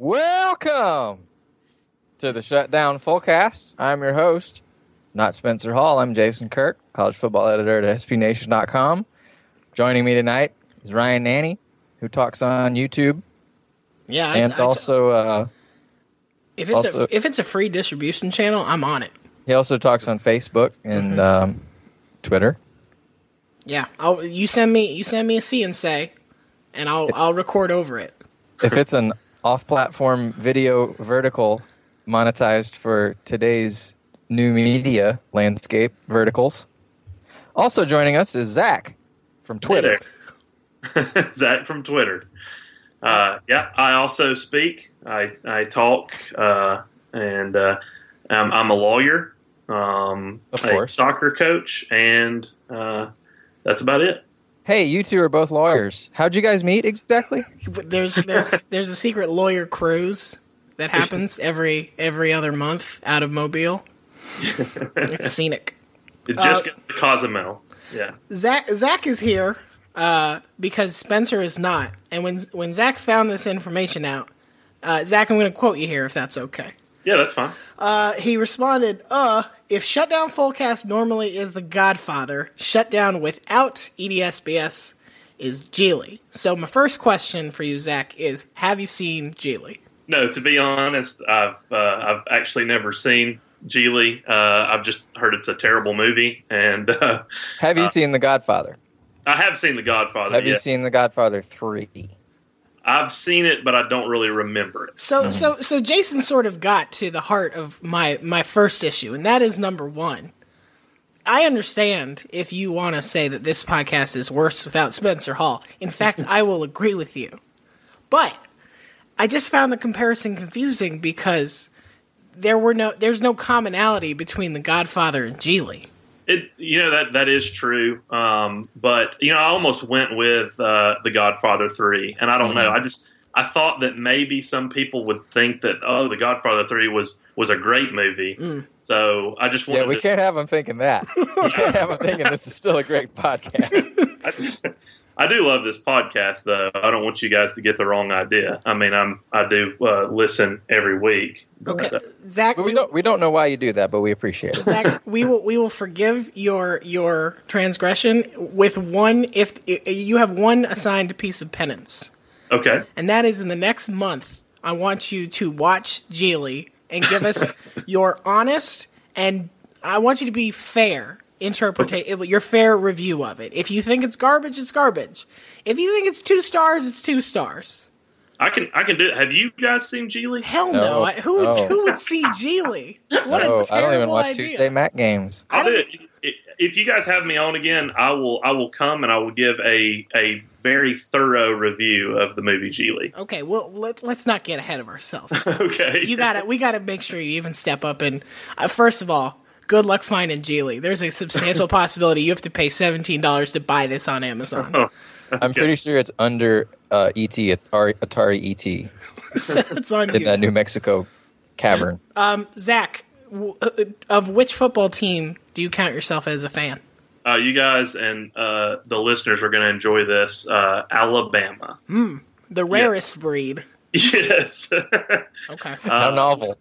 Welcome to the Shutdown Fullcast. I'm your host, not Spencer Hall. I'm Jason Kirk, college football editor at SBNation.com. Joining me tonight is Ryan Nanni, who talks on YouTube Yeah, I- and also uh, if it's also- a if it's a free distribution channel, I'm on it. he also talks on Facebook and Mm-hmm. um, Twitter. Yeah, I'll, you send me you send me a see and say, and I'll I'll record over it. If it's an off-platform video vertical monetized for today's new media landscape verticals. Also joining us is Zach from Twitter. there. Zach from Twitter. Uh, yeah, I also speak. I, I talk, uh, and uh, I'm, I'm a lawyer, um, a soccer coach, and uh, that's about it. Hey, you two are both lawyers. How'd you guys meet exactly? There's there's there's a secret lawyer cruise that happens every every other month out of Mobile. It's scenic. It Uh, just got the Cozumel. Yeah. Zach Zach is here uh, because Spencer is not. And when when Zach found this information out, uh, Zach, I'm going to quote you here if that's okay. Yeah, that's fine. Uh, he responded, "Uh, if Shutdown Fullcast normally is The Godfather, Shutdown without EDSBS is Gigli." So my first question for you, Zach, is: Have you seen Gigli? No, to be honest, I've uh, I've actually never seen Gigli. Uh, I've just heard it's a terrible movie, and uh, Have you seen The Godfather? I have seen The Godfather. Have you seen The Godfather 3? I've seen it, but I don't really remember it. So, mm-hmm. so, so Jason sort of got to the heart of my my first issue, and that is number one. I understand if you want to say that this podcast is worse without Spencer Hall. In fact, I will agree with you. But I just found the comparison confusing because there were no there's no commonality between The Godfather and Gigli. It you know that that is true, um, but you know I almost went with uh, the Godfather three, and I don't know. I just I thought that maybe some people would think that oh, the Godfather three was was a great movie, so I just wanted Yeah, we to, can't have them thinking that. We can't have them thinking this is still a great podcast. I, I do love this podcast, though. I don't want you guys to get the wrong idea. I mean, I'm I do uh, listen every week. Okay, But, uh, Zach, But we don't we don't know why you do that, but we appreciate it. Zach, we will we will forgive your your transgression with one if, if you have one assigned piece of penance, okay, and that is in the next month. I want you to watch Gigli and give us your honest and I want you to be fair interpretation, your fair review of it. If you think it's garbage, it's garbage. If you think it's two stars, it's two stars. I can I can do it. Have you guys seen Gigli? Hell no! No, I, who would no. who would see Gigli? What No, a I terrible don't even watch idea. Tuesday Mac games. I'll do it. If you guys have me on again, I will I will come and I will give a a very thorough review of the movie Gigli. Okay, well let, let's not get ahead of ourselves. Okay. you got to We got to make sure you even step up and uh, first of all, good luck finding Gigli. There's a substantial possibility you have to pay seventeen dollars to buy this on Amazon. Oh. I'm pretty sure it's under uh, ET Atari, Atari ET so it's on in you. that New Mexico cavern. Zach, w- uh, of which football team do you count yourself as a fan? Uh, you guys and uh, the listeners are going to enjoy this. Uh, Alabama. The rarest breed. yes. Okay. How novel.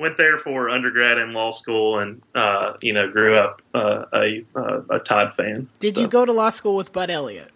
Went there for undergrad and law school, and uh, you know grew up uh, a uh, a Todd fan. Did So, you go to law school with Bud Elliott?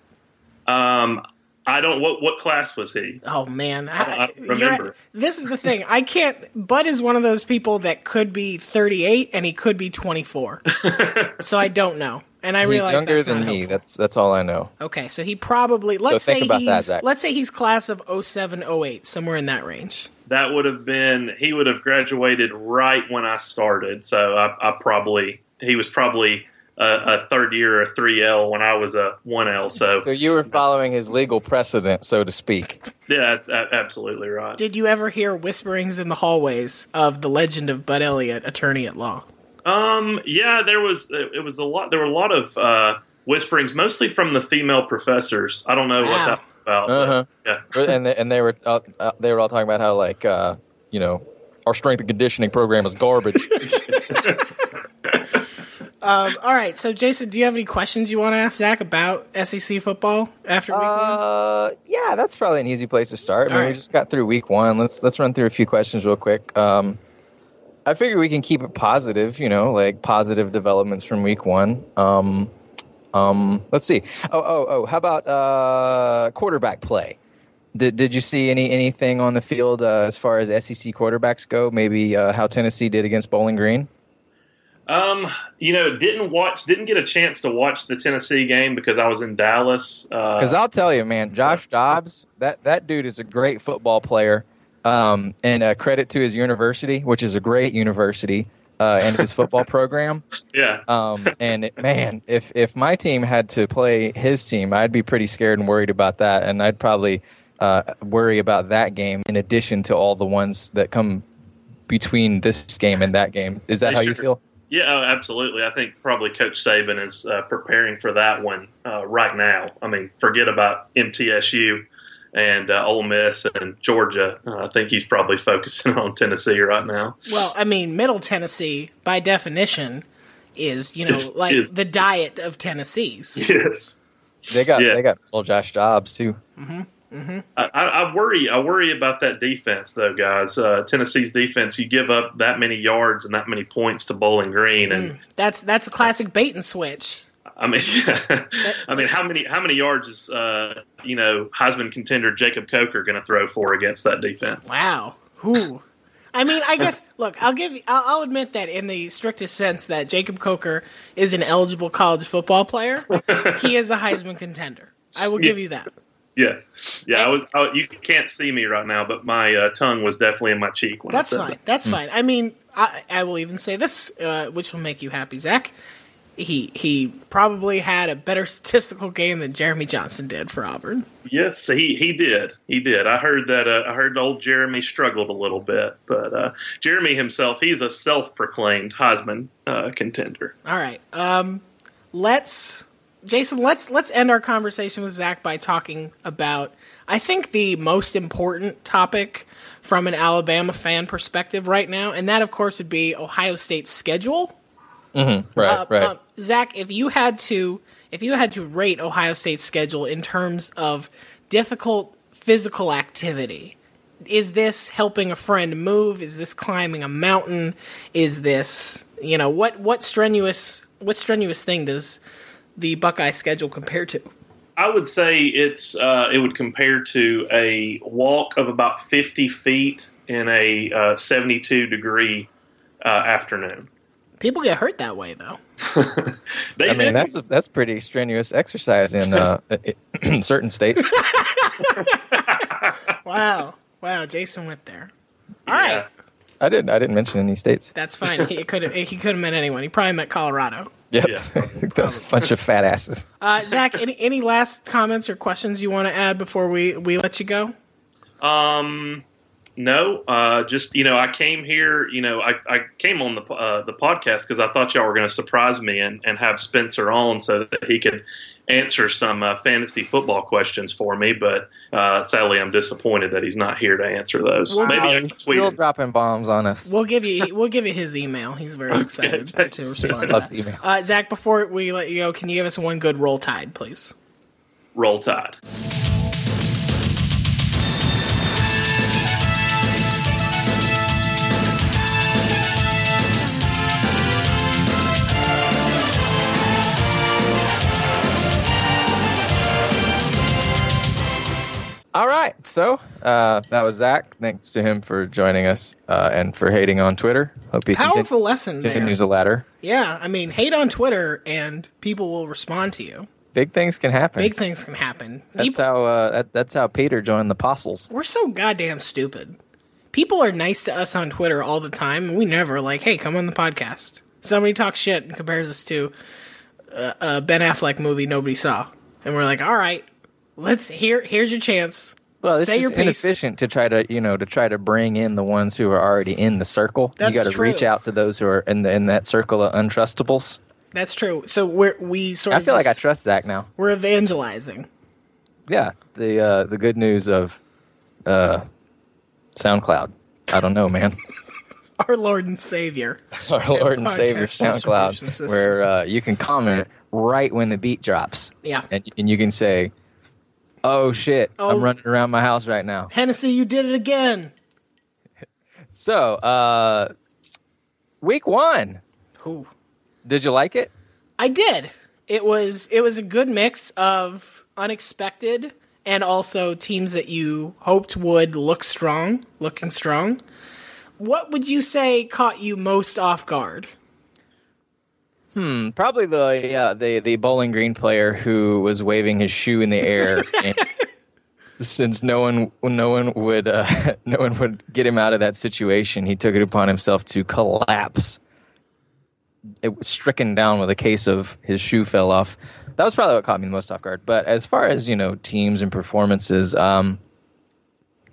Um, I don't. What what class was he? Oh man, I don't you're- remember. this is the thing. I can't. Bud is one of those people that could be 38 and he could be 24. so I don't know, and I He's realize younger that's than not me. helpful. That's that's all I know. Okay, so he probably let's think say about he's that, Zach. let's say he's class of 07, 08, somewhere in that range. That would have been. He would have graduated right when I started. So I, I probably he was probably a, a third year or three L when I was a one L. So So you were following his legal precedent, so to speak. yeah, that's a- absolutely right. Did you ever hear whisperings in the hallways of the legend of Bud Elliott, attorney at law? Um, yeah, there was it was a lot. There were a lot of uh, whisperings, mostly from the female professors. I don't know what that was about. Uh-huh. Yeah. and they, and they were uh, uh, they were all talking about how like uh, you know our strength and conditioning program is garbage. Um, all right, so Jason, do you have any questions you want to ask Zach about SEC football after week one? uh, yeah, that's probably an easy place to start. I mean, All we just got through week one. Let's let's run through a few questions real quick. Um, I figure we can keep it positive. You know, like positive developments from week one. Um, um, let's see. Oh, oh, oh. How about uh, quarterback play? Did Did you see any anything on the field uh, as far as SEC quarterbacks go? Maybe uh, how Tennessee did against Bowling Green. Um, you know, didn't watch, didn't get a chance to watch the Tennessee game because I was in Dallas. Uh, Because I'll tell you, man, Josh Dobbs, that that dude is a great football player. Um, and uh, credit to his university, which is a great university, uh, and his football program. yeah, Um, and it, man, if if my team had to play his team, I'd be pretty scared and worried about that, and I'd probably uh, worry about that game in addition to all the ones that come between this game and that game. Is that They how you feel? yeah, oh, absolutely. I think probably Coach Saban is uh, preparing for that one uh, right now. I mean, forget about MTSU and uh, Ole Miss and Georgia. Uh, I think he's probably focusing on Tennessee right now. Well, I mean, Middle Tennessee, by definition, is you know It's- like it's- the diet of Tennessee's. Yes. They got Yeah. they got little Josh Dobbs too. I, I I worry. I worry about that defense, though, guys. Uh, Tennessee's defense. You give up that many yards and that many points to Bowling Green, and That's that's the classic bait and switch. I mean, I mean, how many how many yards is uh, you know Heisman contender Jacob Coker going to throw for against that defense? Wow. Who? I mean, I guess. Look, I'll give. You, I'll, I'll admit that in the strictest sense, that Jacob Coker is an eligible college football player. he is a Heisman contender. I will give you that. Yes, yeah. I was. I, you can't see me right now, but my uh, tongue was definitely in my cheek when That's I said fine. that. That's fine. I mean, I, I will even say this, uh, which will make you happy, Zach. He he probably had a better statistical game than Jeremy Johnson did for Auburn. Yes, he he did. He did. I heard that. Uh, I heard old Jeremy struggled a little bit, but uh, Jeremy himself, he's a self-proclaimed Heisman uh, contender. All right. Um, let's, Jason. Let's let's end our conversation with Zach by talking about. I think the most important topic from an Alabama fan perspective right now, and that of course would be Ohio State's schedule. Right, Uh, right. um, Zach, if you had to, if you had to rate Ohio State's schedule in terms of difficult physical activity, is this helping a friend move? Is this climbing a mountain? Is this, you know, what what strenuous what strenuous thing does the Buckeye schedule compare to? I would say it's uh, it would compare to a walk of about fifty feet in a uh, seventy-two degree uh, afternoon. People get hurt that way, though. They I mean, did- that's a, that's pretty strenuous exercise in uh, certain states. Wow. Wow. Jason went there. All right. Yeah. I didn't. I didn't mention any states. That's fine. He could have. He could have meant anyone. He probably meant Colorado. Yep. Yeah. That's a bunch of fat asses. Uh, Zach, any any last comments or questions you want to add before we we let you go? Um, no, uh, just you know, I came here. You know, I, I came on the uh, the podcast because I thought y'all were going to surprise me and, and have Spencer on so that he could answer some uh, fantasy football questions for me. But uh, sadly, I'm disappointed that he's not here to answer those. Well, Maybe Wow, I can he's still it. dropping bombs on us. We'll give you we'll give you his email. He's very excited to respond. to Loves email. Uh, Zach, before we let you go, can you give us one good roll tide, please? Roll Tide. All right. So uh, that was Zach. Thanks to him for joining us uh, and for hating on Twitter. Hope he Powerful continues, lesson there. continues the ladder. Yeah, I mean, hate on Twitter and people will respond to you. Big things can happen. Big things can happen. that's People- how. Uh, that, that's how Peter joined the apostles. we're so goddamn stupid. People are nice to us on Twitter all the time, and we never like, hey, come on the podcast. Somebody talks shit and compares us to a, a Ben Affleck movie nobody saw, and we're like, all right, let's here. Here's your chance. Well, it's Say just your piece. inefficient to try to you know to try to bring in the ones who are already in the circle. That's you got to reach out to those who are in the, in that circle of untrustables. That's true. So we're we sort I feel like I trust Zach now. we're evangelizing. Yeah, the uh, the good news of uh, SoundCloud. I don't know, man. Our Lord and Savior. Our Lord and Savior SoundCloud, where uh, you can comment right when the beat drops. Yeah. and, and you can say, "Oh shit, Oh. I'm running around my house right now." Hennessy, you did it again. So, uh, week one, Ooh. did you like it? I did. It was it was a good mix of unexpected and also teams that you hoped would look strong, looking strong. What would you say caught you most off guard? Probably the yeah the the Bowling Green player who was waving his shoe in the air. and since no one no one would uh, no one would get him out of that situation, he took it upon himself to collapse. It was stricken down with a case of his shoe fell off. That was probably what caught me the most off guard. But as far as you know, teams and performances, um,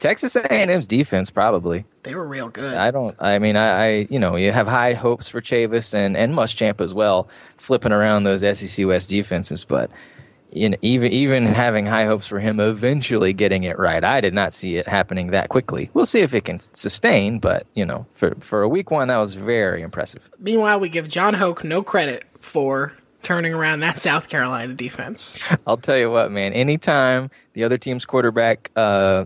Texas A&M's defense probably. They were real good. I don't. I mean, I, I you know, you have high hopes for Chavis and and Muschamp as well, flipping around those SEC West defenses. But you know, even even having high hopes for him eventually getting it right, I did not see it happening that quickly. We'll see if it can sustain. But you know, for for a week one, that was very impressive. Meanwhile, we give Jon Hoke no credit for turning around that South Carolina defense. I'll tell you what, man. Anytime the other team's quarterback uh,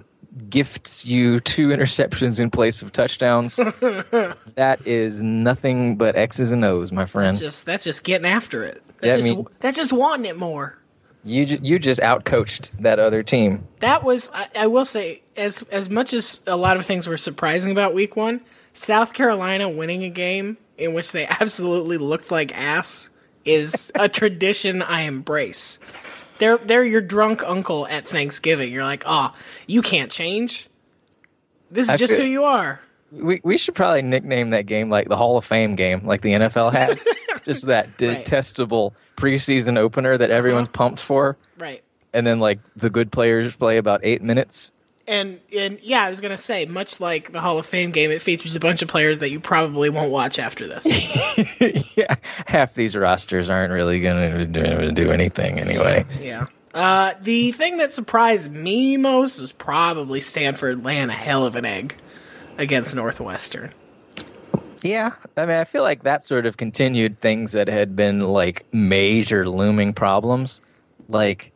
gifts you two interceptions in place of touchdowns, that is nothing but X's and O's, my friend. Just that's just getting after it. That's just mean- that's just wanting it more. You you just outcoached that other team. That was I, I will say as as much as a lot of things were surprising about week 1, South Carolina winning a game in which they absolutely looked like ass is a tradition I embrace. They're they're your drunk uncle at Thanksgiving. You're like, "Oh, you can't change. This is I just feel- who you are." We we should probably nickname that game like the Hall of Fame game, like the NFL has. just that. Uh-huh. detestable preseason opener that everyone's pumped for, Right. and then like the good players play about eight minutes. And and yeah, I was gonna say, much like the Hall of Fame game, it features a bunch of players that you probably won't watch after this. yeah, half these rosters aren't really going to do anything anyway. yeah. Uh, the thing that surprised me most was probably Stanford laying a hell of an egg against Northwestern. Yeah, I mean, I feel like that sort of continued things that had been like major looming problems. Like,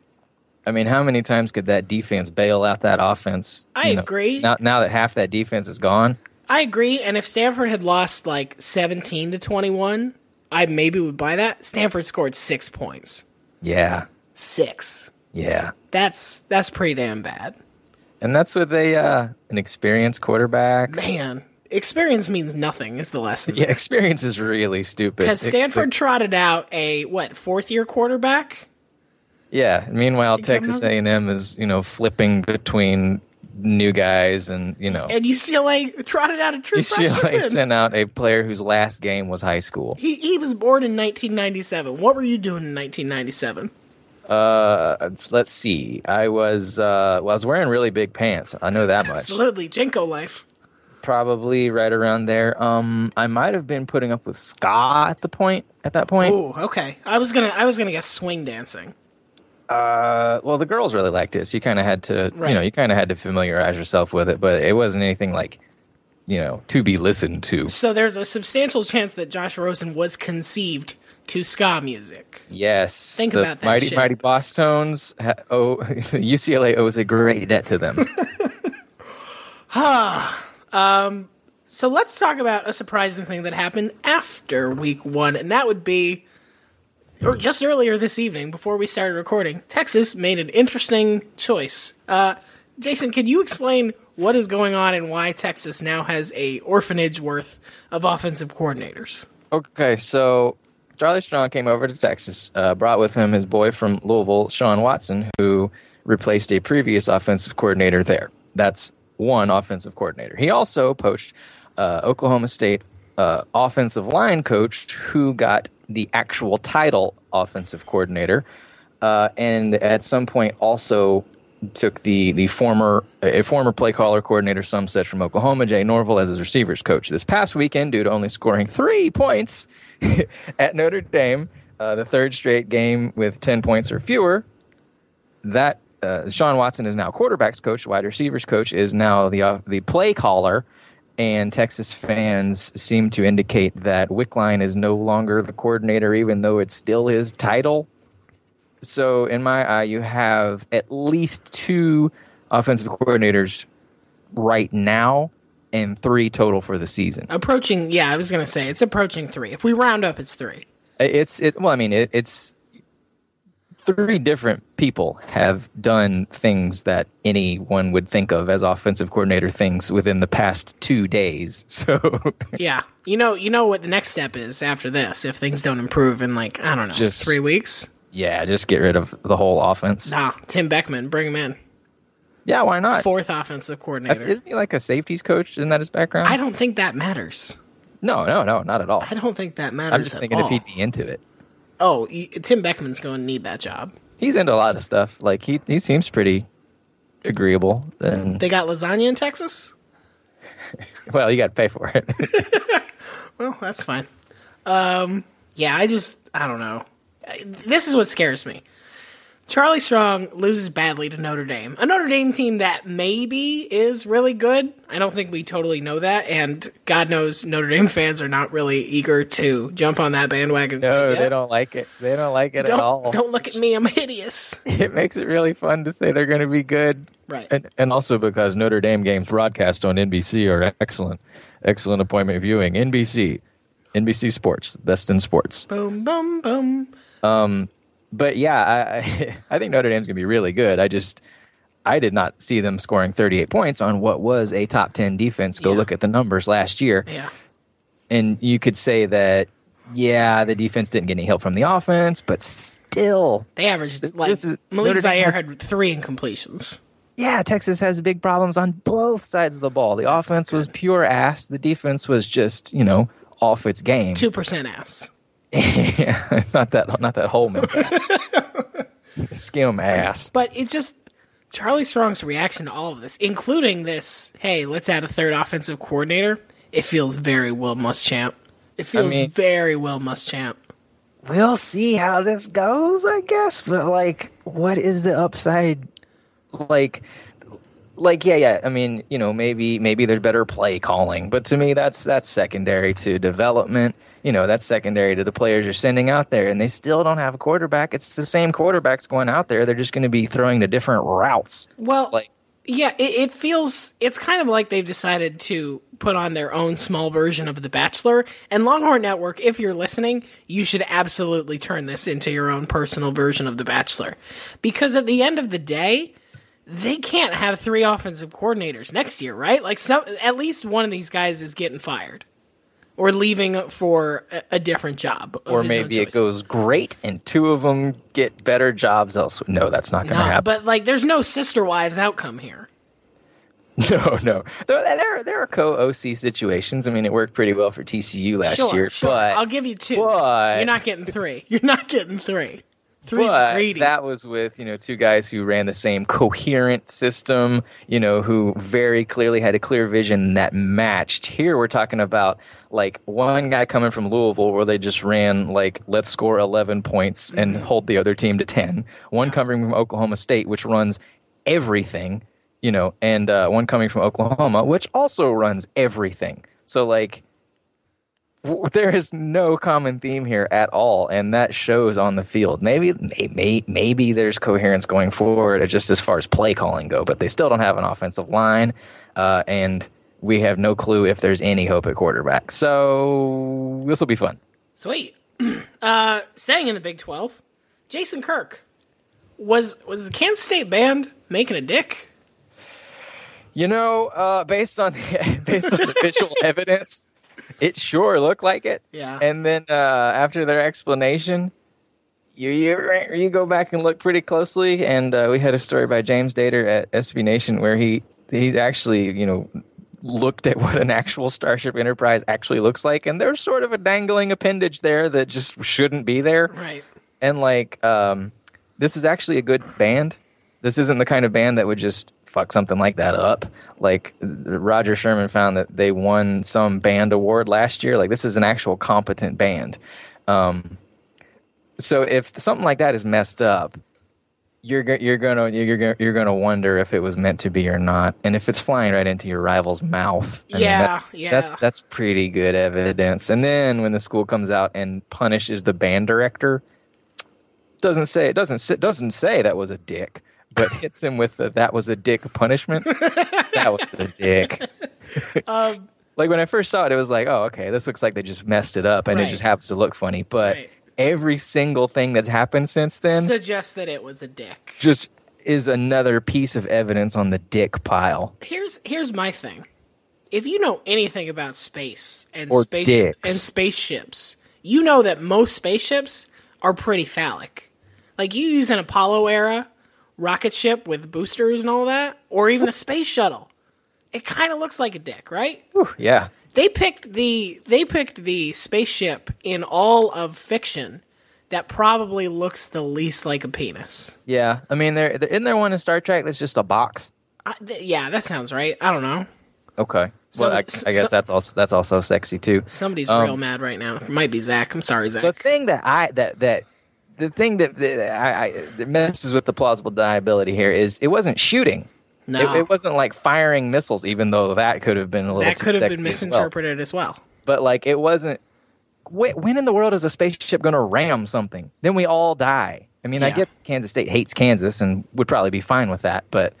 I mean, how many times could that defense bail out that offense? I know, agree. Now, now that half that defense is gone, I agree, and if Stanford had lost like seventeen to twenty one, I maybe would buy that. Stanford scored six points. yeah, Six. yeah, That's that's pretty damn bad. and that's with a uh, an experienced quarterback. Man, experience means nothing is the lesson. Yeah, experience is really stupid. Because It- Stanford trotted out a what fourth year quarterback. Yeah. Meanwhile, Texas A and M is you know flipping between new guys, and you know, And UCLA trotted out a true UCLA freshman. sent out a player whose last game was high school. He he was born in 1997. What were you doing in 1997? Uh, let's see. I was uh, well, I was wearing really big pants. I know that much. Absolutely, JNCO life. Probably right around there. Um, I might have been putting up with ska at the point. At that point, Ooh, okay. I was gonna I was gonna guess swing dancing. Uh, well, the girls really liked it, so you kind of had to, Right. you know, you kind of had to familiarize yourself with it, but it wasn't anything like, you know, to be listened to. So there's a substantial chance that Josh Rosen was conceived to ska music. Yes, Think the about that Mighty shit. Mighty Bosstones. Ha- oh, UCLA owes a great debt to them. So let's talk about a surprising thing that happened after week one, and that would be, just earlier this evening before we started recording, Texas made an interesting choice. Uh, Jason, can you explain what is going on and why Texas now has a orphanage worth of offensive coordinators? okay, so Charlie Strong came over to Texas, uh, brought with him his boy from Louisville, Shawn Watson, who replaced a previous offensive coordinator there. That's one offensive coordinator. He also poached uh, Oklahoma State uh, offensive line coach who got the actual title offensive coordinator, uh, and at some point also took the the former a former play caller coordinator some said from Oklahoma Jay Norvell as his receivers coach this past weekend due to only scoring three points at Notre Dame uh, the third straight game with 10 points or fewer. That uh, Shawn Watson is now quarterbacks coach wide receivers coach is now the uh, the play caller and Texas fans seem to indicate that Wickline is no longer the coordinator even though it's still his title so in my eye, you have at least two offensive coordinators right now, and three total for the season. Approaching, yeah, I was going to say it's approaching three. If we round up, it's three. It's it. Well, I mean, it, it's three different people have done things that anyone would think of as offensive coordinator things within the past two days. So Yeah, you know, you know what the next step is after this if things don't improve in like I don't know Just- three weeks. yeah, just get rid of the whole offense. Nah, Tim Beckman, bring him in. Yeah, why not? Fourth offensive coordinator. Uh, isn't he like a safeties coach? Isn't that his background? I don't think that matters. no, no, no, not at all. I don't think that matters. I'm just thinking all. if he'd be into it. Oh, y- Tim Beckman's going to need that job. he's into a lot of stuff. Like he he seems pretty agreeable. And They got lasagna in Texas. well, you got to pay for it. Well, that's fine. Um, yeah, I just I don't know. This is what scares me. Charlie Strong loses badly to Notre Dame, a Notre Dame team that maybe is really good. I don't think we totally know that, and God knows Notre Dame fans are not really eager to jump on that bandwagon. no, yet. they don't like it. They don't like it Don't, at all. don't look at me. I'm hideous. It makes it really fun to say they're going to be good. Right. And, and also because Notre Dame games broadcast on NBC are excellent, excellent appointment viewing. NBC, NBC Sports, best in sports. Boom, boom, boom. Um, but yeah, I, I, think Notre Dame's going to be really good. I just, I did not see them scoring 38 points on what was a top 10 defense. Go Yeah. look at the numbers last year. Yeah. And you could say that, yeah, the defense didn't get any help from the offense, but still, They averaged This- like this is- Malik Notre Zaire has- had three incompletions. yeah, Texas has big problems on both sides of the ball. The offense was pure ass. The defense was just, you know, off its game. Two percent ass. Yeah, not that, not that whole milk ass. Skim ass. But it's just Charlie Strong's reaction to all of this, including this, hey, let's add a third offensive coordinator. It feels very Will Muschamp. It feels mean- very Will Muschamp. we'll see how this goes, I guess. But like, what is the upside? Like, like yeah, yeah. I mean, you know, maybe maybe there's better play calling, but to me, that's that's secondary to development. You know, that's secondary to the players you're sending out there, and they still don't have a quarterback. It's the same quarterbacks going out there. They're just going to be throwing the different routes. Well, Like- yeah, it, it feels it's kind of like they've decided to put on their own small version of The Bachelor. And Longhorn Network, if you're listening, you should absolutely turn this into your own personal version of The Bachelor, because at the end of the day. They can't have three offensive coordinators next year, right? Like some, at least one of these guys is getting fired or leaving for a, different job, Or maybe it goes great, and two of them get better jobs elsewhere. No, that's not going to No, happen. but like, there's no sister wives outcome here. No, no. There, there, there are co OC situations. I mean, it worked pretty well for TCU last sure, year, sure. but I'll give you two. but- You're not getting three. You're not getting three. Three's but greedy. that was with you know two guys who ran the same coherent system. You know, who very clearly had a clear vision that matched. Here, we're talking about like one guy coming from Louisville, where they just ran like let's score eleven points and Mm-hmm. hold the other team to ten. One coming from Oklahoma State, which runs everything. You know, and uh, one coming from Oklahoma, which also runs everything. So like w- there is no common theme here at all, and that shows on the field. Maybe, maybe, maybe there's coherence going forward, uh, just as far as play calling go, but they still don't have an offensive line, uh, and we have no clue if there's any hope at quarterback. So this will be fun. Sweet. uh, staying in the Big Twelve, Jason Kirk was was the Kansas State band making a dick? You know, uh, based on based on the visual evidence, it sure looked like it. Yeah. And then uh, after their explanation, you, you you go back and look pretty closely, and uh, we had a story by James Dator at SB Nation where he he actually you know looked at what an actual Starship Enterprise actually looks like, and there's sort of a dangling appendage there that just shouldn't be there. Right. And like, um, this is actually a good band. This isn't the kind of band that would just fuck something like that up. Like Roger Sherman found that they won some band award last year. Like this is an actual competent band. Um, so if something like that is messed up, you're you're gonna you're gonna you're gonna wonder if it was meant to be or not, and if it's flying right into your rival's mouth. I mean, Yeah, that- yeah. That's that's pretty good evidence. And then when the school comes out and punishes the band director, doesn't say it doesn't say, doesn't say that was a dick, but hits him with the that was a dick punishment. that was a dick. Um, like when I first saw it, it was like, oh, okay, this looks like they just messed it up, and Right. it just happens to look funny. But Right. Every single thing that's happened since then suggests that it was a dick. just is another piece of evidence on the dick pile. Here's here's my thing. If you know anything about space and Or space dicks. and spaceships, you know that most spaceships are pretty phallic. Like you use an Apollo era rocket ship with boosters and all that, or even a space shuttle. It kind of looks like a dick, right? Yeah. They picked the they picked the spaceship in all of fiction that probably looks the least like a penis. Yeah, I mean, there, isn't there one in Star Trek that's just a box. I, th- yeah, that sounds right. I don't know. Okay, well, I, I guess that's also that's also sexy too. Somebody's Um, real mad right now. It might be Zach. I'm sorry, Zach. The thing that I that that the thing that, that I, I that messes with the plausible deniability here is it wasn't shooting. No. It, it wasn't like firing missiles, even though that could have been a little. Bit. That too could have been sexy as well. misinterpreted as well. But like, it wasn't. Wh- when in the world is a spaceship going to ram something? Then we all die. I mean, I Yeah. get Kansas State hates Kansas and would probably be fine with that, but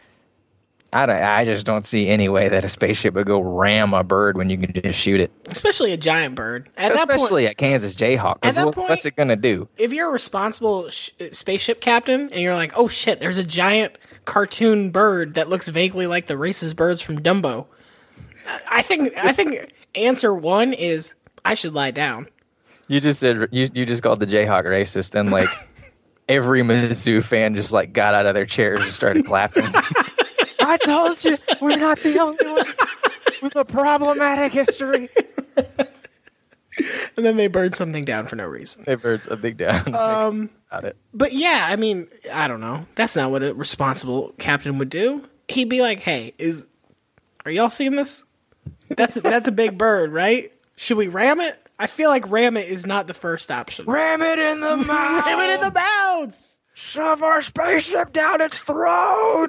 I don't, I just don't see any way that a spaceship would go ram a bird when you can just shoot it. Especially a giant bird. At that point, Especially at Kansas Jayhawk. 'cause At that what- point- what's it going to do? if you're a responsible sh- spaceship captain and you're like, oh shit, there's a giant cartoon bird that looks vaguely like the racist birds from Dumbo. I think I think answer one is I should lie down. You just said you you just called the Jayhawk racist, and like every Mizzou fan just like got out of their chairs and started clapping. I told you we're not the only ones with a problematic history. And then they burn something down for no reason. They a big down. Um, Got it. But yeah, I mean, I don't know. That's not what a responsible captain would do. He'd be like, "Hey, is are y'all seeing this? That's that's a big bird, right? Should we ram it? I feel like ram it is not the first option. Ram it in the mouth. Ram it in the mouth. Shove our spaceship down its throat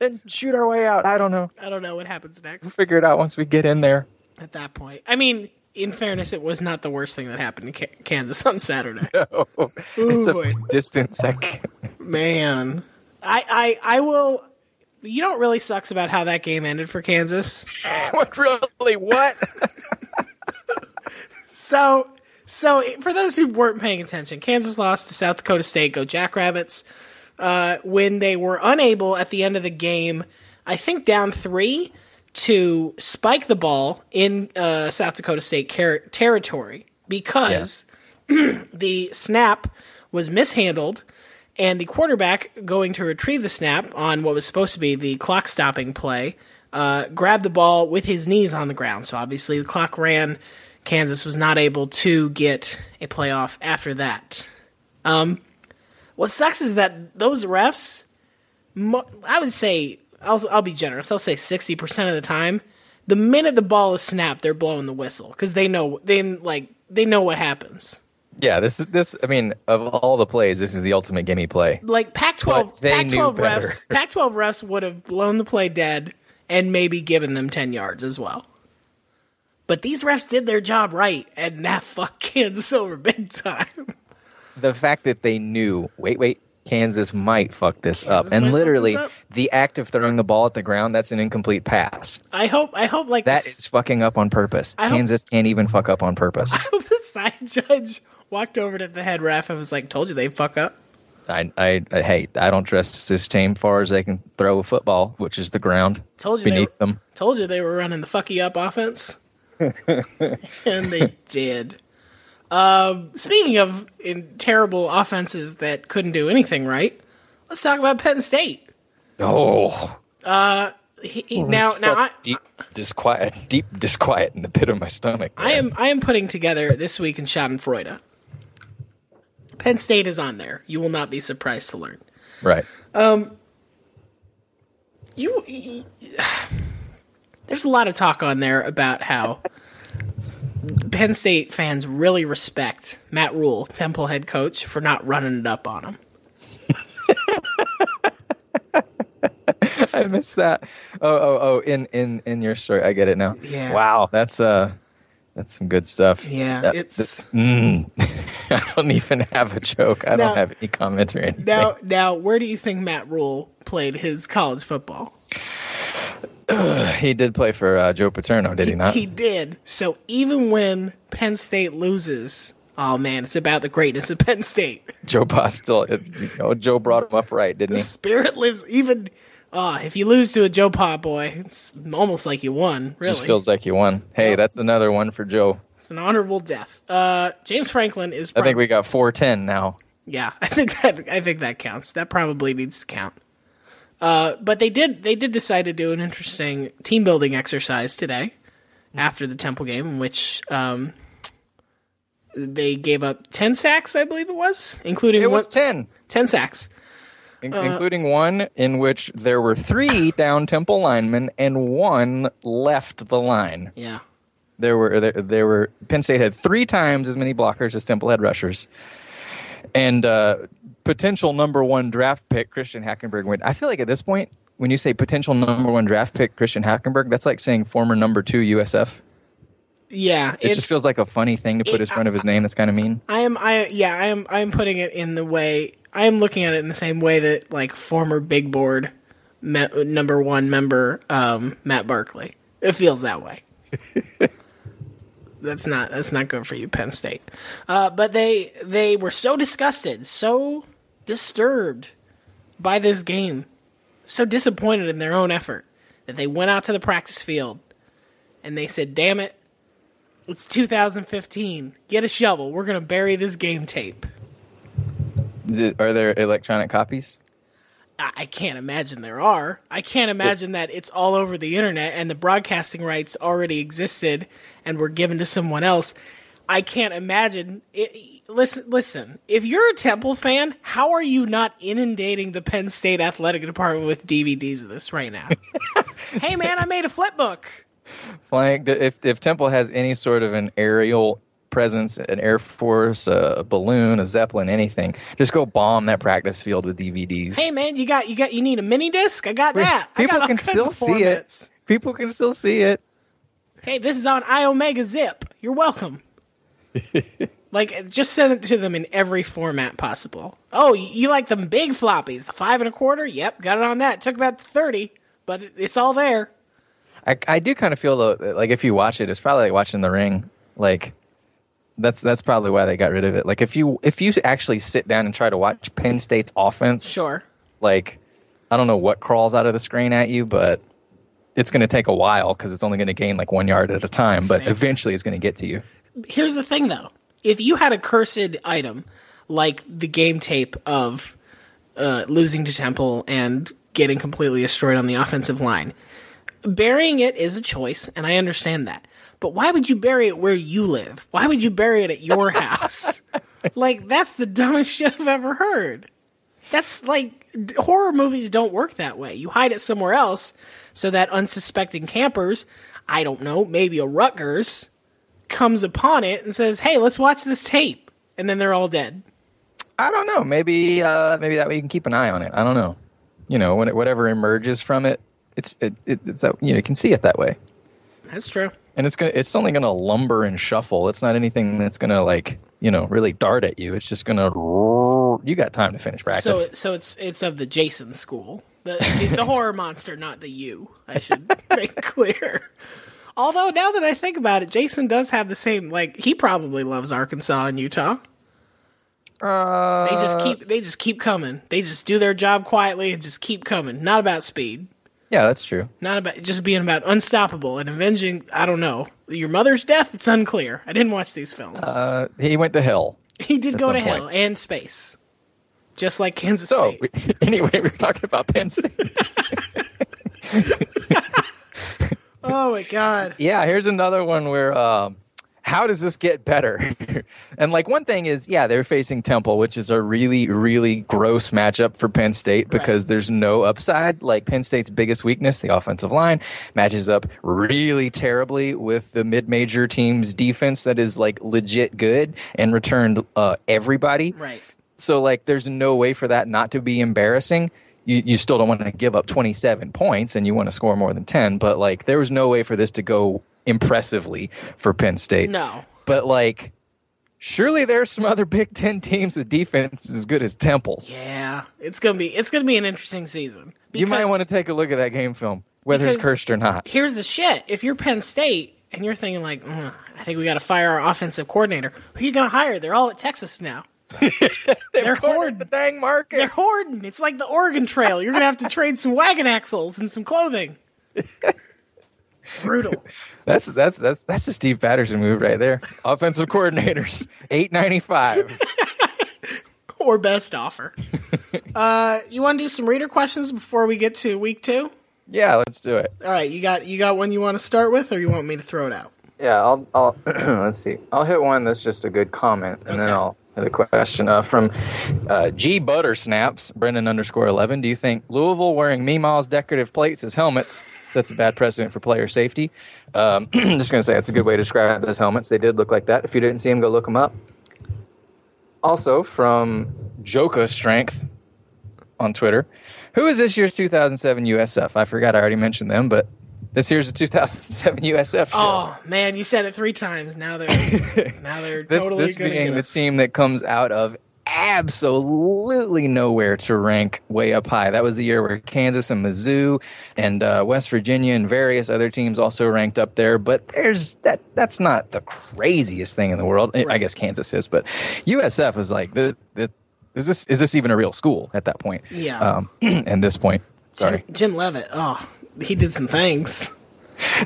and shoot our way out. I don't know. I don't know what happens next Figure it out once we get in there. at that point. I mean, in fairness, it was not the worst thing that happened in Ka- Kansas on Saturday. Oh, it's a boy. distant second. Man, I, I I will. You know what really sucks about how that game ended for Kansas? what really? What? So, so for those who weren't paying attention, Kansas lost to South Dakota State. Go Jackrabbits! Uh, when they were unable at the end of the game, I think down three, to spike the ball in uh, South Dakota State car- territory because the snap was mishandled. And the quarterback going to retrieve the snap on what was supposed to be the clock stopping play uh, grabbed the ball with his knees on the ground. So obviously the clock ran. Kansas was not able to get a playoff after that. Um, what sucks is that those refs, I would say, I'll, I'll be generous. I'll say sixty percent of the time, the minute the ball is snapped, they're blowing the whistle because they know they like they know what happens. Yeah, this is this. I mean, of all the plays, this is the ultimate gimme play. Like Pac-12, But they knew Pac-12 refs, Pac-12 refs would have blown the play dead and maybe given them ten yards as well. But these refs did their job right, and that fucked Kansas over big time. The fact that they knew, wait, wait, Kansas might fuck this up, Kansas might and literally, up. the act of throwing the ball at the ground, that's an incomplete pass. I hope, I hope, like That this- is fucking up on purpose. I hope- Kansas can't even fuck up on purpose. I hope the side judge walked over to the head ref and was like, "Told you they fuck up." I, I, I hate. I don't trust this team far as they can throw a football, which is the ground Told you they beneath were- them. Told you they were running the fucky up offense. and they did. Um, speaking of in terrible offenses that couldn't do anything right, let's talk about Penn State. Oh, He- he- now, now I, deep disquiet, deep disquiet in the pit of my stomach. I am I am putting together this week in Schadenfreude. Penn State is on there. You will not be surprised to learn. right. Um. You, y- there's a lot of talk on there about how Penn State fans really respect Matt Rhule, Temple head coach, for not running it up on him. I missed that. Oh, oh, oh! In in in your story, I get it now. Yeah. Wow, that's uh, that's some good stuff. Yeah, That- it's Mm. I don't even have a joke. I Now- don't have any comment or anything. now. Now, where do you think Matt Rhule played his college football? he did play for uh, Joe Paterno, did he, not? He did. So even when Penn State loses, oh man, it's about the greatness of Penn State. Joe Pa still. You know, Joe brought him up right, didn't The he? spirit lives. Even uh, if you lose to a Joe Pa boy, it's almost like you won. Really, Just feels like you won. Hey, that's another one for Joe. It's an honorable death. Uh, James Franklin is. I think we got four ten now. Yeah, I think that I think that counts. That probably needs to count. Uh, but they did they did decide to do an interesting team building exercise today after the Temple game, in which um, they gave up ten sacks, I believe it was, including It was one- ten. 10 sacks. in- including one in which there were three down Temple linemen and one left the line. Yeah, There were there, there were Penn State had three times as many blockers as Temple had rushers, and uh, potential number one draft pick Christian Hackenberg went. I feel like at this point, when you say potential number one draft pick Christian Hackenberg, that's like saying former number two USF. yeah. It just feels like a funny thing to put it- in front of his name. That's kind of mean. I am I yeah, I am I am putting it in the way I am looking at it in the same way that like former big board me, number 1 member um, Matt Barkley. It feels that way. that's not that's not good for you Penn State. Uh, but they they were so disgusted, so disturbed by this game, so disappointed in their own effort that they went out to the practice field and they said, "Damn it, it's 2015. Get a shovel. We're gonna bury this game tape." Are there electronic copies? I I can't imagine there are. I can't imagine that it's all over the internet and the broadcasting rights already existed and were given to someone else. I can't imagine. It, listen, listen. If you're a Temple fan, how are you not inundating the Penn State athletic department with DVDs of this right now? hey, man, I made a flip book. Flying. If if Temple has any sort of an aerial presence, an Air Force, a balloon, a Zeppelin, anything, just go bomb that practice field with DVDs. Hey, man, you got you got you need a mini disc? I got that. I People got can still of see it. People can still see it. hey, this is on iOmega Zip. You're welcome. like, just send it to them in every format possible. Oh, you, like them big floppies, the five and a quarter? Yep, got it on that. Took about thirty, but it's all there. I, I do kind of feel though, like if you watch it, it's probably like watching The Ring. Like that's that's probably why they got rid of it. Like if you if you actually sit down and try to watch Penn State's offense, Sure. like I don't know what crawls out of the screen at you, but it's going to take a while because it's only going to gain like one yard at a time. But Fair. eventually, it's going to get to you. Here's the thing, though. If you had a cursed item like the game tape of uh, losing to Temple and getting completely destroyed on the offensive line, burying it is a choice, and I understand that. But why would you bury it where you live? Why would you bury it at your house? like that's the dumbest shit I've ever heard. That's like horror movies don't work that way. You hide it somewhere else so that unsuspecting campers, I don't know, maybe a Rutgers, comes upon it and says, "Hey, let's watch this tape," and then they're all dead. I don't know. Maybe uh, maybe that way you can keep an eye on it. I don't know. You know, when it, whatever emerges from it, it's it, it, it's you know you can see it that way, That's true. and it's gonna it's only gonna lumber and shuffle. It's not anything that's gonna like you know really dart at you. It's just gonna you got time to finish practice. So, so it's it's of the Jason school, the the, the horror monster, not the you. I should make clear. Although now that I think about it, Jason does have the same. Like he probably loves Arkansas and Utah. uh, They just keep they just keep coming. They just do their job quietly and just keep coming. Not about speed. yeah, that's true. Not about just being about unstoppable and avenging. I don't know your mother's death. It's unclear. I didn't watch these films. Uh, he went to hell. he did go to hell and space, just like Kansas So State. we, anyway, we we're talking about Penn State. oh my god. yeah, here's another one where um, how does this get better? and like one thing is, yeah, they're facing Temple, which is a really, really gross matchup for Penn State because there's no upside. Like Penn State's biggest weakness, the offensive line, matches up really terribly with the mid-major team's defense that is like legit good and returned uh, everybody. Right. So like, there's no way for that not to be embarrassing. You, you still don't want to give up 27 points and you want to score more than 10, but like, there was no way for this to go impressively for Penn State. No. But like, surely there's some other Big Ten teams with defense as good as Temple's. Yeah, it's gonna be it's gonna be an interesting season. you might want to take a look at that game film, whether it's cursed or not. Here's the shit: if you're Penn State and you're thinking like, "Mm, I think we got to fire our offensive coordinator, who you gonna hire? They're all at Texas now. They're hoarding the dang market. They're hoarding. It's like the Oregon Trail. You're gonna have to trade some wagon axles and some clothing. Brutal. That's that's that's that's a Steve Patterson move right there. Offensive coordinators, eight ninety five. or best offer. uh, you want to do some reader questions before we get to week two? Yeah, let's do it. All right, you got you got one you want to start with, or you want me to throw it out? Yeah, I'll, I'll let's see. I'll hit one that's just a good comment, and then I'll a question uh, from uh, G Buttersnaps, Brendan underscore eleven. Do you think Louisville wearing Meemaw's decorative plates as helmets sets a bad precedent for player safety? Um, just gonna say that's a good way to describe those helmets. They did look like that. If you didn't see them, go look them up. Also from Joka Strength on Twitter. Who is this year's 2007 USF? I forgot I already mentioned them, but this year's a 2007 USF show. Oh man, you said it three times. Now they're now they're this, totally this being the team that comes out of absolutely nowhere to rank way up high. That was the year where Kansas and Mizzou and uh, West Virginia and various other teams also ranked up there. But there's that. That's not the craziest thing in the world. I- I guess Kansas is, but USF is like the, the is this is this even a real school at that point? Yeah. Um, at this point, sorry. Jim, Jim Leavitt. Oh, he did some things.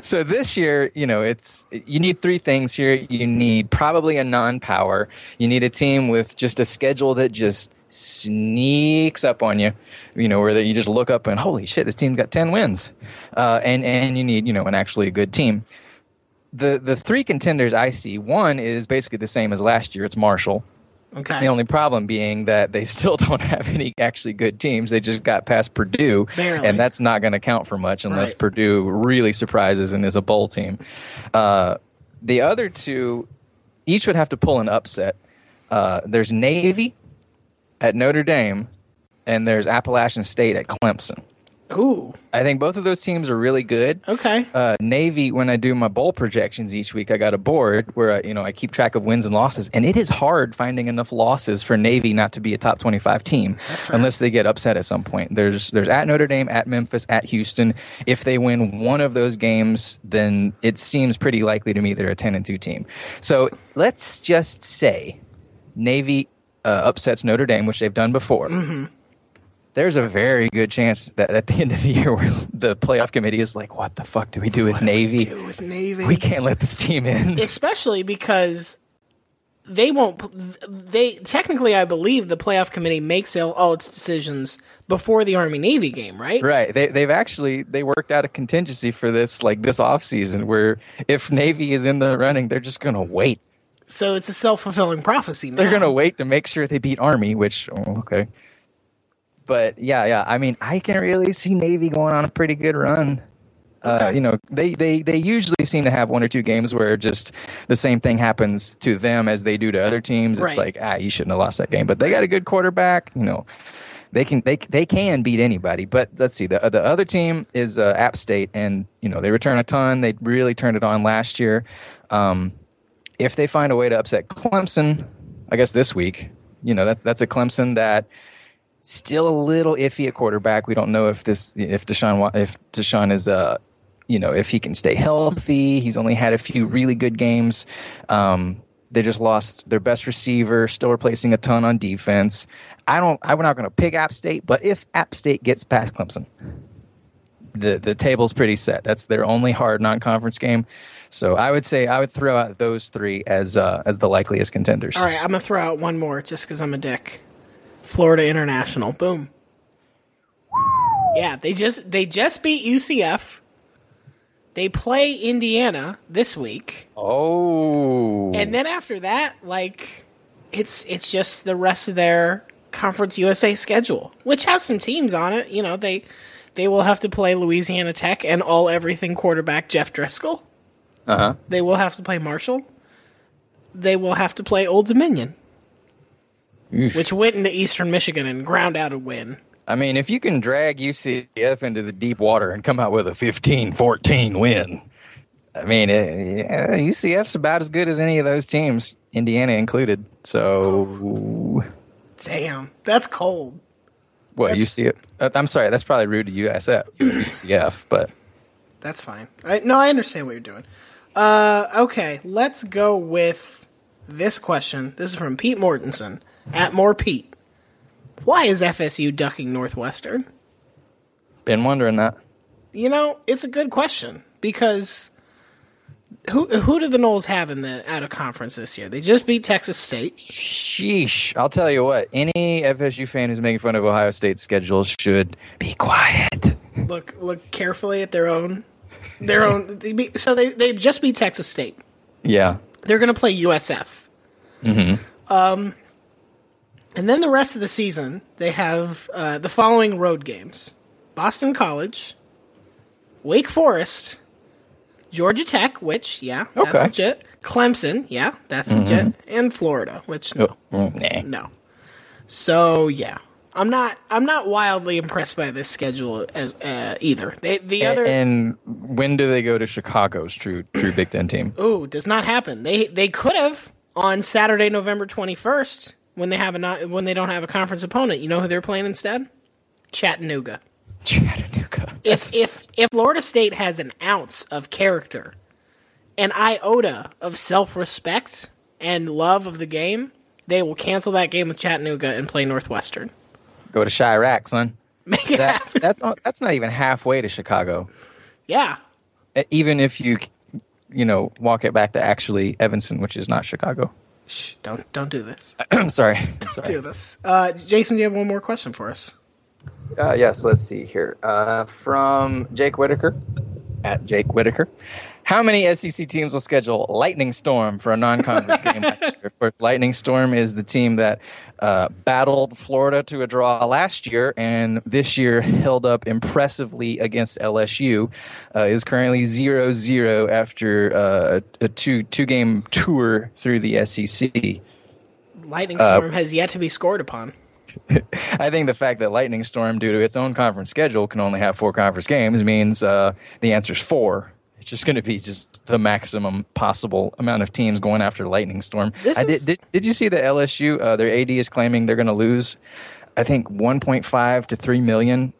so this year, you know, it's you need three things here. You need probably a non-power. You need a team with just a schedule that just sneaks up on you. You know, where that you just look up and holy shit, this team's got ten wins. Uh, and and you need you know an actually good team. The the three contenders I see, one is basically the same as last year. It's Marshall. Okay. The only problem being that they still don't have any actually good teams. They just got past Purdue, Barely. and that's not going to count for much unless Right. Purdue really surprises and is a bowl team. Uh, the other two, each would have to pull an upset. Uh, there's Navy at Notre Dame, and there's Appalachian State at Clemson. Ooh. I think both of those teams are really good. Okay. Uh, Navy, when I do my bowl projections each week, I got a board where I, you know I keep track of wins and losses, and it is hard finding enough losses for Navy not to be a top twenty-five team unless they get upset at some point. There's there's at Notre Dame, at Memphis, at Houston. If they win one of those games, then it seems pretty likely to me they're a ten and two team. So let's just say Navy uh, upsets Notre Dame, which they've done before there's a very good chance that at the end of the year, the playoff committee is like, "What the fuck do we do with Navy? Do with Navy. We can't let this team in." Especially because they won't. They technically, I believe, the playoff committee makes all, all its decisions before the Army Navy game, right? Right. They they've actually they worked out a contingency for this like this off season where if Navy is in the running, they're just gonna wait. So it's a self fulfilling prophecy. Now. They're gonna wait to make sure they beat Army, which oh, okay. But yeah, yeah. I mean, I can really see Navy going on a pretty good run. Uh, you know, they, they, they usually seem to have one or two games where just the same thing happens to them as they do to other teams. It's Right. like, ah, you shouldn't have lost that game. But they got a good quarterback. You know, they can they they can beat anybody. But let's see, the the other team is uh, App State, and you know they return a ton. They really turned it on last year. Um, if they find a way to upset Clemson, I guess this week, you know that's that's a Clemson that still a little iffy at quarterback. We don't know if this if Deshaun if Deshaun is uh you know if he can stay healthy. He's only had a few really good games. Um, they just lost their best receiver, still replacing a ton on defense. I don't. I'm not going to pick App State, but if App State gets past Clemson, the the table's pretty set. That's their only hard non-conference game. So I would say I would throw out those three as uh, as the likeliest contenders. All right, I'm gonna throw out one more just because I'm a dick. Florida International, boom. Yeah, they just they just beat UCF. They play Indiana this week, Oh, and then after that, like it's it's just the rest of their Conference USA schedule, which has some teams on it. You know, they they will have to play Louisiana Tech and all everything quarterback Jeff Driskel. uh huh. They will have to play Marshall. They will have to play Old Dominion, which went into Eastern Michigan and ground out a win. I mean, if you can drag UCF into the deep water and come out with a 15-14 win, I mean, it, yeah, UCF's about as good as any of those teams, Indiana included. So, Damn, that's cold. what That's- UCF? uh, I'm sorry, that's probably rude to USF, UCF, but That's fine. I, no, I understand what you're doing. Uh, okay, let's go with this question. This is from Pete Mortensen at More Pete. Why is FSU ducking Northwestern? been wondering that. You know, it's a good question because who who do the Noles have in the out of conference this year? They just beat Texas State. Sheesh! I'll tell you what. Any FSU fan who's making fun of Ohio State's schedule should be quiet. Look look carefully at their own their own. So they they just beat Texas State. Yeah. They're going to play USF. Mm-hmm. Um, and then the rest of the season, they have uh, the following road games: Boston College, Wake Forest, Georgia Tech, which yeah, that's Okay. legit. Clemson, yeah, that's Mhm. legit, and Florida, which no, Oh, nah. no. So yeah, I'm not I'm not wildly impressed by this schedule as uh, either. They, the A- other And when do they go to Chicago's true true Big Ten team? Ooh, does not happen. They they could have on Saturday, November twenty first, when they have a not, when they don't have a conference opponent. You know who they're playing instead? Chattanooga. Chattanooga. If if if Florida State has an ounce of character, an iota of self respect and love of the game, they will cancel that game with Chattanooga and play Northwestern. Go to Chirac, son. Make it That, happen. that's not, that's not even halfway to Chicago. Yeah. Even if you, you know, walk it back to actually Evanston, which is not Chicago. Shh, don't don't do this. I'm sorry. Don't sorry. do this. Uh, Jason, do you have one more question for us? Uh, yes, let's see here. Uh, from Jake Whitaker at Jake Whitaker. How many SEC teams will schedule Lightning Storm for a non-conference game? Of course, Lightning Storm is the team that uh, battled Florida to a draw last year, and this year held up impressively against LSU. Uh, is currently 0-0 after uh, a, two two game tour through the SEC. Lightning Uh, Storm has yet to be scored upon. I think the fact that Lightning Storm, due to its own conference schedule, can only have four conference games means uh, the answer is four. It's just going to be just the maximum possible amount of teams going after Lightning Storm. This I did, is- did. Did you see the LSU? Uh, their AD is claiming they're going to lose, I think, 1.5 to 3 million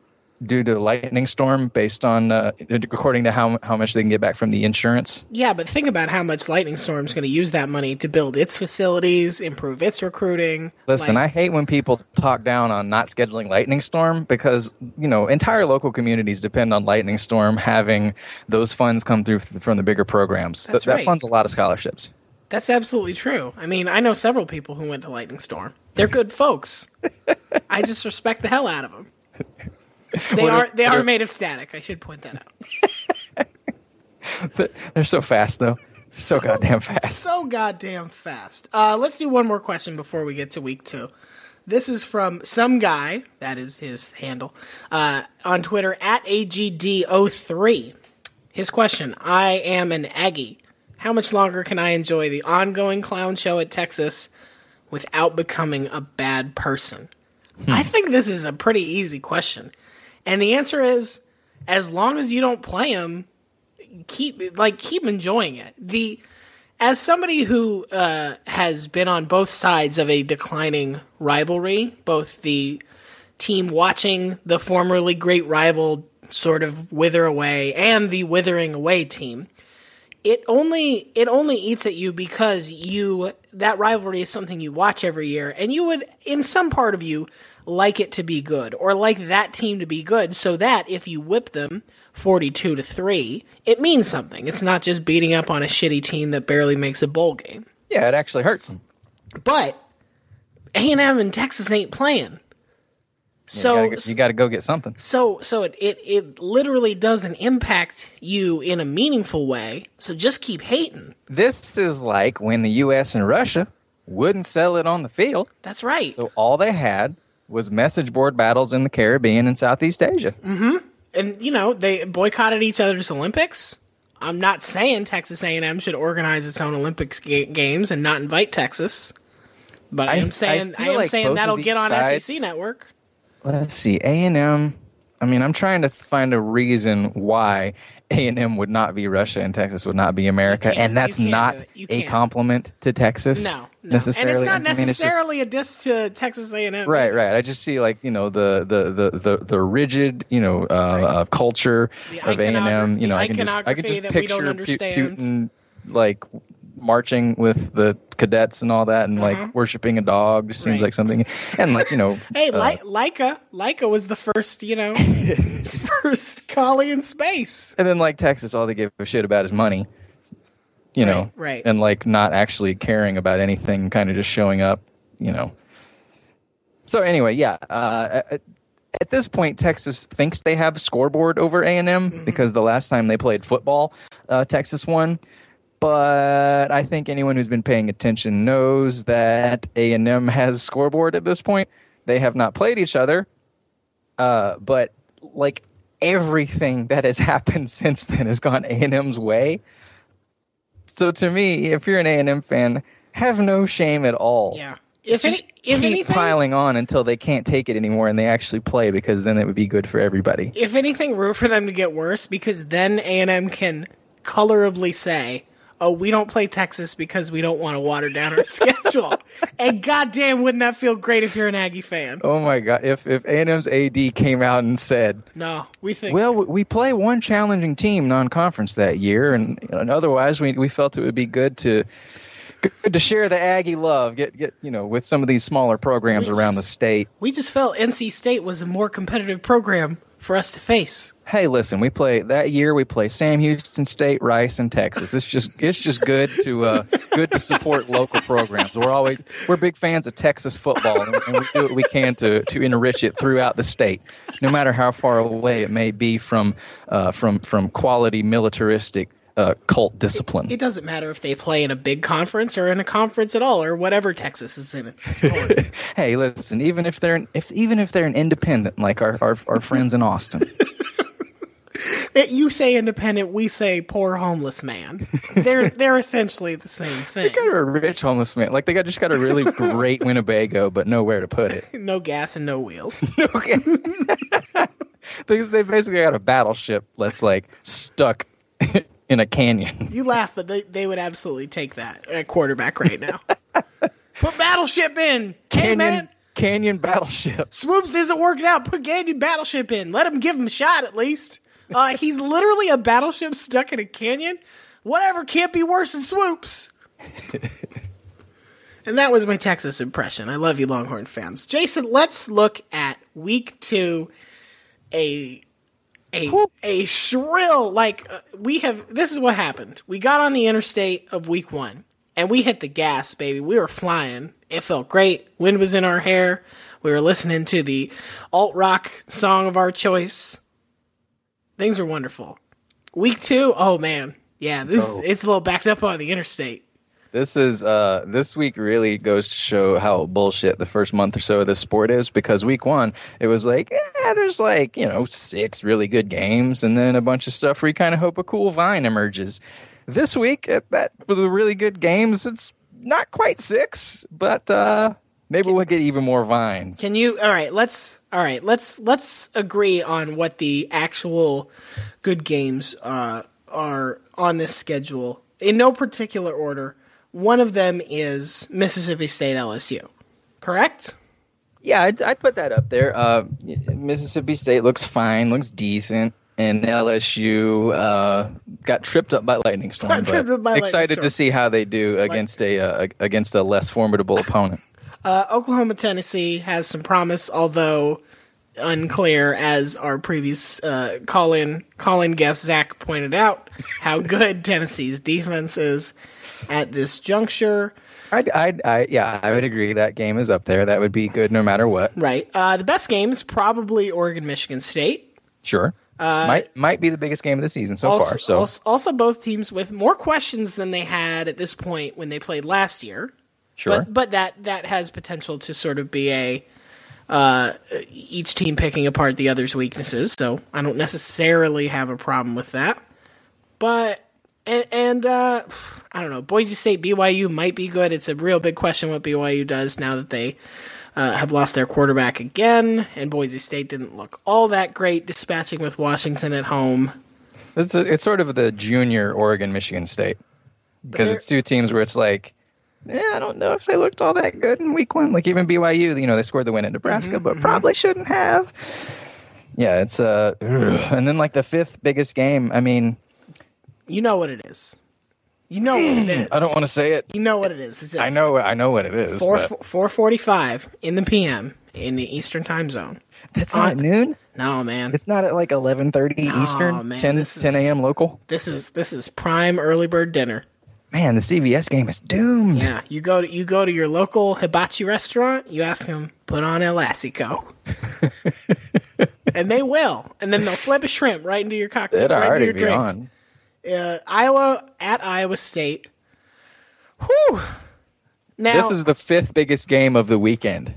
due to Lightning Storm, based on uh, according to how how much they can get back from the insurance. Yeah, but think about how much Lightning Storm's going to use that money to build its facilities, improve its recruiting. Listen, Like, I hate when people talk down on not scheduling Lightning Storm because, you know, entire local communities depend on Lightning Storm having those funds come through from the bigger programs. That's Th- that right. funds a lot of scholarships. That's absolutely true. I mean, I know several people who went to Lightning Storm. They're good folks. I just respect the hell out of them. They are they what are made of static. I should point that out. They're so fast though. So goddamn fast. So goddamn fast. Uh, let's do one more question before we get to week two. This is from some guy, that is his handle, uh, on Twitter at AGD03. His question I am an Aggie. How much longer can I enjoy the ongoing clown show at Texas without becoming a bad person? I think this is a pretty easy question. And the answer is as long as you don't play them, keep like keep enjoying it. The as somebody who uh, has been on both sides of a declining rivalry, both the team watching the formerly great rival sort of wither away and the withering away team, it only it only eats at you because you that rivalry is something you watch every year and you would in some part of you like it to be good or like that team to be good so that if you whip them 42 to 3 it means something it's not just beating up on a shitty team that barely makes a bowl game Yeah, it actually hurts them. but A&M and Texas ain't playing so you gotta, you gotta go get something. so so it, it it literally doesn't impact you in a meaningful way so just keep hating This is like when the U.S. and Russia wouldn't sell it on the field. that's right So all they had was message board battles in the Caribbean and Southeast Asia. Mm-hmm. and you know they boycotted each other's Olympics. I'm not saying Texas A&M should organize its own Olympics ga- games and not invite Texas, but I, am saying I I, am like saying that'll get on sides- SEC Network. Let's see, A and M. I mean, I'm trying to find a reason why A and M would not be Russia and Texas would not be America, and that's not do it. You a compliment to Texas. No, no, necessarily. and it's not I mean, it's just- necessarily a diss to Texas A&M. Right, right. I just see like you know the the the the, the rigid you know uh, uh, culture The of A and M. You know, I can just I can just that we picture don't understand. Putin like marching with the cadets and all that, and Uh-huh. like worshiping a dog. Just seems Right. like something, and like you know, Hey, uh, Li- Laika, Laika was the first, you know, first collie in space. and then like Texas, all they give a shit about is money. You know, Right, right. and like not actually caring about anything, kind of just showing up. You know. So anyway, yeah. Uh, at, at this point, Texas thinks they have a scoreboard over A and M Mm-hmm. because the last time they played football, uh, Texas won. But I think anyone who's been paying attention knows that A and M has scoreboard at this point. They have not played each other, uh, but like everything that has happened since then has gone A and M's way. So to me, if you're an A and M fan, have no shame at all. Yeah. If, Just any, if keep anything, piling on until they can't take it anymore and they actually play because then it would be good for everybody. if anything, root for them to get worse because then A and M can colorably say, "Oh, we don't play Texas because we don't want to water down our schedule." And goddamn, wouldn't that feel great if you're an Aggie fan? Oh my god! If if A and M's AD came out and said, No, we think. "Well, we play one challenging team non-conference that year, and, and otherwise we we felt it would be good to." Good to share the Aggie love, get get you know with some of these smaller programs Yes. around the state. we just felt NC State was a more competitive program for us to face. Hey, listen, we play that year. We play Sam Houston State, Rice, and Texas. It's just it's just good to uh, good to support local programs. We're always we're big fans of Texas football, and, and we do what we can to to enrich it throughout the state, no matter how far away it may be from uh, from from quality militaristic uh, cult discipline. It doesn't matter if they play in a big conference or in a conference at all, or whatever Texas is in hey, listen, even if they're an, if even if they're an independent like our our, our friends in Austin. You say independent, we say poor homeless man. They're they're essentially the same thing. They got a rich homeless man. Like they got just got a really great Winnebago, but nowhere to put it. No gas and no wheels. okay. because they basically got a battleship that's like stuck in a canyon. You laugh, but they, they would absolutely take that at quarterback right now. Put Battleship in. Hey, Canyon man. canyon battleship. Swoopes isn't working out. Put Canyon Battleship in. Let him give him a shot at least. Uh, he's literally a battleship stuck in a canyon. Whatever can't be worse than Swoopes. and that was my Texas impression. I love you, Longhorn fans. Jason, let's look at week two. A a a shrill like uh, we have. This is what happened. We got on the interstate of week one. and we hit the gas, baby. We were flying. It felt great. Wind was in our hair. We were listening to the alt rock song of our choice. Things were wonderful. Week two, oh man, yeah, this Oh. it's a little backed up on the interstate. This is uh this week really goes to show how bullshit the first month or so of this sport is because week one it was like eh, there's like you know six really good games and then a bunch of stuff where you kind of hope a cool vine emerges. This week at that with the really good games it's not quite six but uh maybe we'll get even more vines. Can you? All right, let's. All right, let's let's agree on what the actual good games uh, are on this schedule in no particular order. One of them is Mississippi State LSU. Correct. Yeah, I'd, I'd put that up there. Uh, Mississippi State looks fine, looks decent, and LSU uh, got tripped up by lightning storm. Got but tripped up by lightning excited storm. to see how they do against a uh, against a less formidable opponent. Uh, Oklahoma Tennessee has some promise, although unclear, as our previous uh, call in call in guest Zach pointed out, how good Tennessee's defense is at this juncture. I'd, I'd, I, yeah, I would agree that game is up there. That would be good no matter what. Right. Uh, the best game is probably Oregon Michigan State. Sure, might might be the biggest game of the season so Uh, also, far. So also, also both teams with more questions than they had at this point when they played last year. Sure, But but that that has potential to sort of be a uh, each team picking apart the other's weaknesses. So I don't necessarily have a problem with that. But and, and uh, I don't know. Boise State BYU might be good. It's a real big question what BYU does now that they uh, have lost their quarterback again, and Boise State didn't look all that great dispatching with Washington at home. it's a, it's sort of the junior Oregon Michigan State because it's two teams where it's like. Yeah, I don't know if they looked all that good in week one. Like even BYU, you know, they scored the win at Nebraska, but mm-hmm, mm-hmm. probably shouldn't have. Yeah, it's uh, and then like the fifth biggest game. I mean, You know what it is. You know what it hmm, is. I don't want to say it. You know what it is. It's I know, I know what it is. Four four forty five in the PM in the Eastern Time Zone. it's not noon. No man, It's not at like eleven thirty No, Eastern, man, 10, 10 a.m. local. this is this is prime early bird dinner. Man, the CBS game is doomed. Yeah, you go to you go to your local hibachi restaurant. You ask them put on El Assico, and they will, and then they'll flip a shrimp right into your cocktail, It'd right into your be drink. on. Uh, Iowa at Iowa State. Whew. Now, This is the fifth biggest game of the weekend.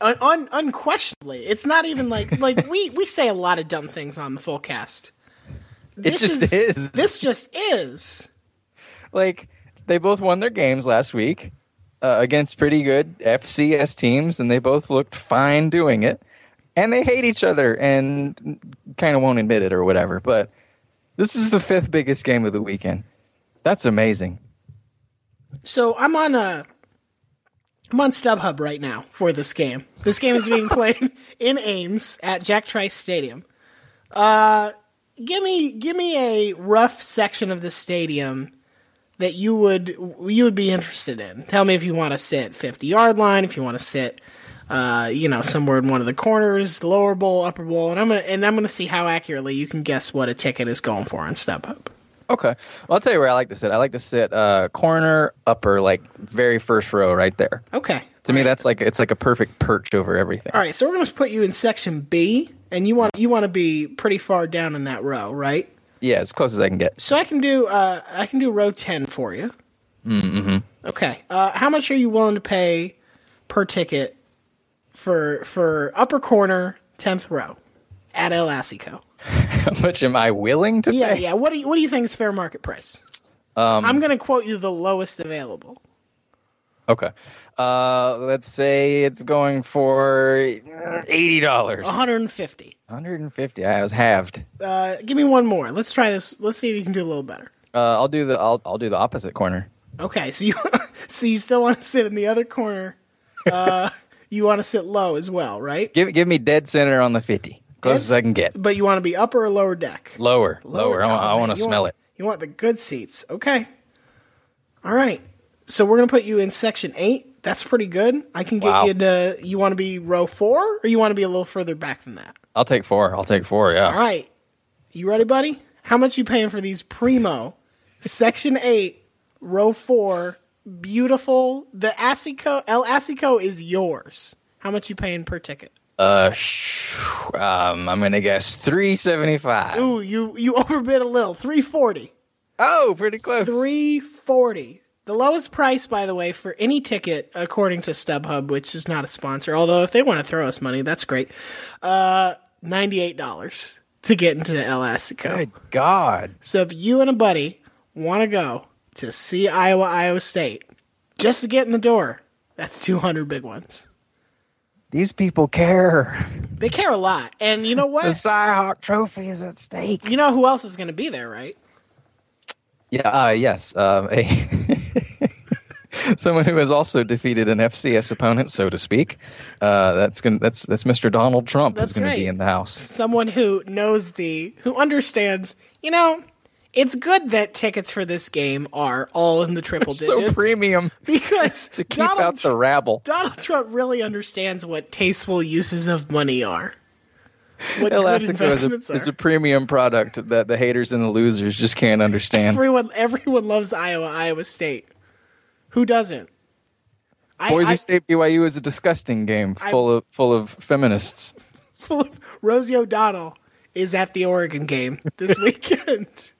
un- un- unquestionably, it's not even like like we we say a lot of dumb things on the full cast. It just is. This just is. Like they both won their games last week uh, against pretty good FCS teams, and they both looked fine doing it. And they hate each other and kind of won't admit it or whatever. But this is the fifth biggest game of the weekend. That's amazing. So I'm on a I'm on StubHub right now for this game. This game is being played in Ames at Jack Trice Stadium. Uh, give me give me a rough section of the stadium that you would you would be interested in. Tell me if you want to sit 50 yard line, if you want to sit, uh, you know, somewhere in one of the corners, lower bowl, upper bowl, and I'm gonna and I'm gonna see how accurately you can guess what a ticket is going for on StubHub. Okay. Well, I'll tell you where I like to sit. I like to sit uh, corner, upper, like very first row right there. Okay. To me, that's like it's like a perfect perch over everything. All right, so we're to put you in section B, and you want you want to be pretty far down in that row, right? Yeah, as close as I can get. So I can do uh, I can do row ten for you. Mm-hmm. Okay. Uh, how much are you willing to pay per ticket for for upper corner tenth row at El Assico? How much am I willing to Yeah, pay? yeah. Yeah. What do you what do you think is fair market price? Um, I'm going to quote you the lowest available. Okay. Uh, let's say it's going for eighty dollars. 150. 150. I was halved. Uh, give me one more. Let's try this. Let's see if you can do a little better. Uh, I'll do the I'll I'll do the opposite corner. Okay, so you so you still want to sit in the other corner. Uh, you want to sit low as well, right? Give give me dead center on the 50. Close as Dead- I can get. But you want to be upper or lower deck? Lower, lower. I, want- Oh, I man, want to smell want- it. You want the good seats. Okay. All right. So we're gonna put you in section eight. That's pretty good. I can get Wow. you to. You want to be row four, or you want to be a little further back than that? I'll take four. I'll take four. Yeah. All right. You ready, buddy? How much you paying for these primo section eight row four, beautiful. The Assico El Assico is yours. How much you paying per ticket? Uh, sh- um, I'm gonna guess three seventy five. Ooh, you you overbid a little. Three forty. Oh, pretty close. Three forty. The lowest price, by the way, for any ticket, according to StubHub, which is not a sponsor, although if they want to throw us money, that's great. Uh, ninety-eight dollars to get into El Assico. Good God. So if you and a buddy want to go to see Iowa, Iowa State, just to get in the door, that's two hundred big ones. These people care. They care a lot, and you know what? The Cyhawk Trophy is at stake. You know who else is going to be there, right? Yeah. Uh, yes. Um, a someone who has also defeated an FCS opponent, so to speak. Uh, that's gonna, that's that's Mr. Donald Trump That's is going to be in the house. someone who knows the who understands you know it's good that tickets for this game are all in the triple So digits So premium because to keep Donald, out the rabble. Donald Trump really understands what tasteful uses of money are. What El good is a, is a premium product that the haters and the losers just can't understand. Everyone, everyone loves Iowa, Iowa State. Who doesn't? Boise I, State BYU is a disgusting game I- full of full of feminists. full of Rosie O'Donnell is at the Oregon game this weekend.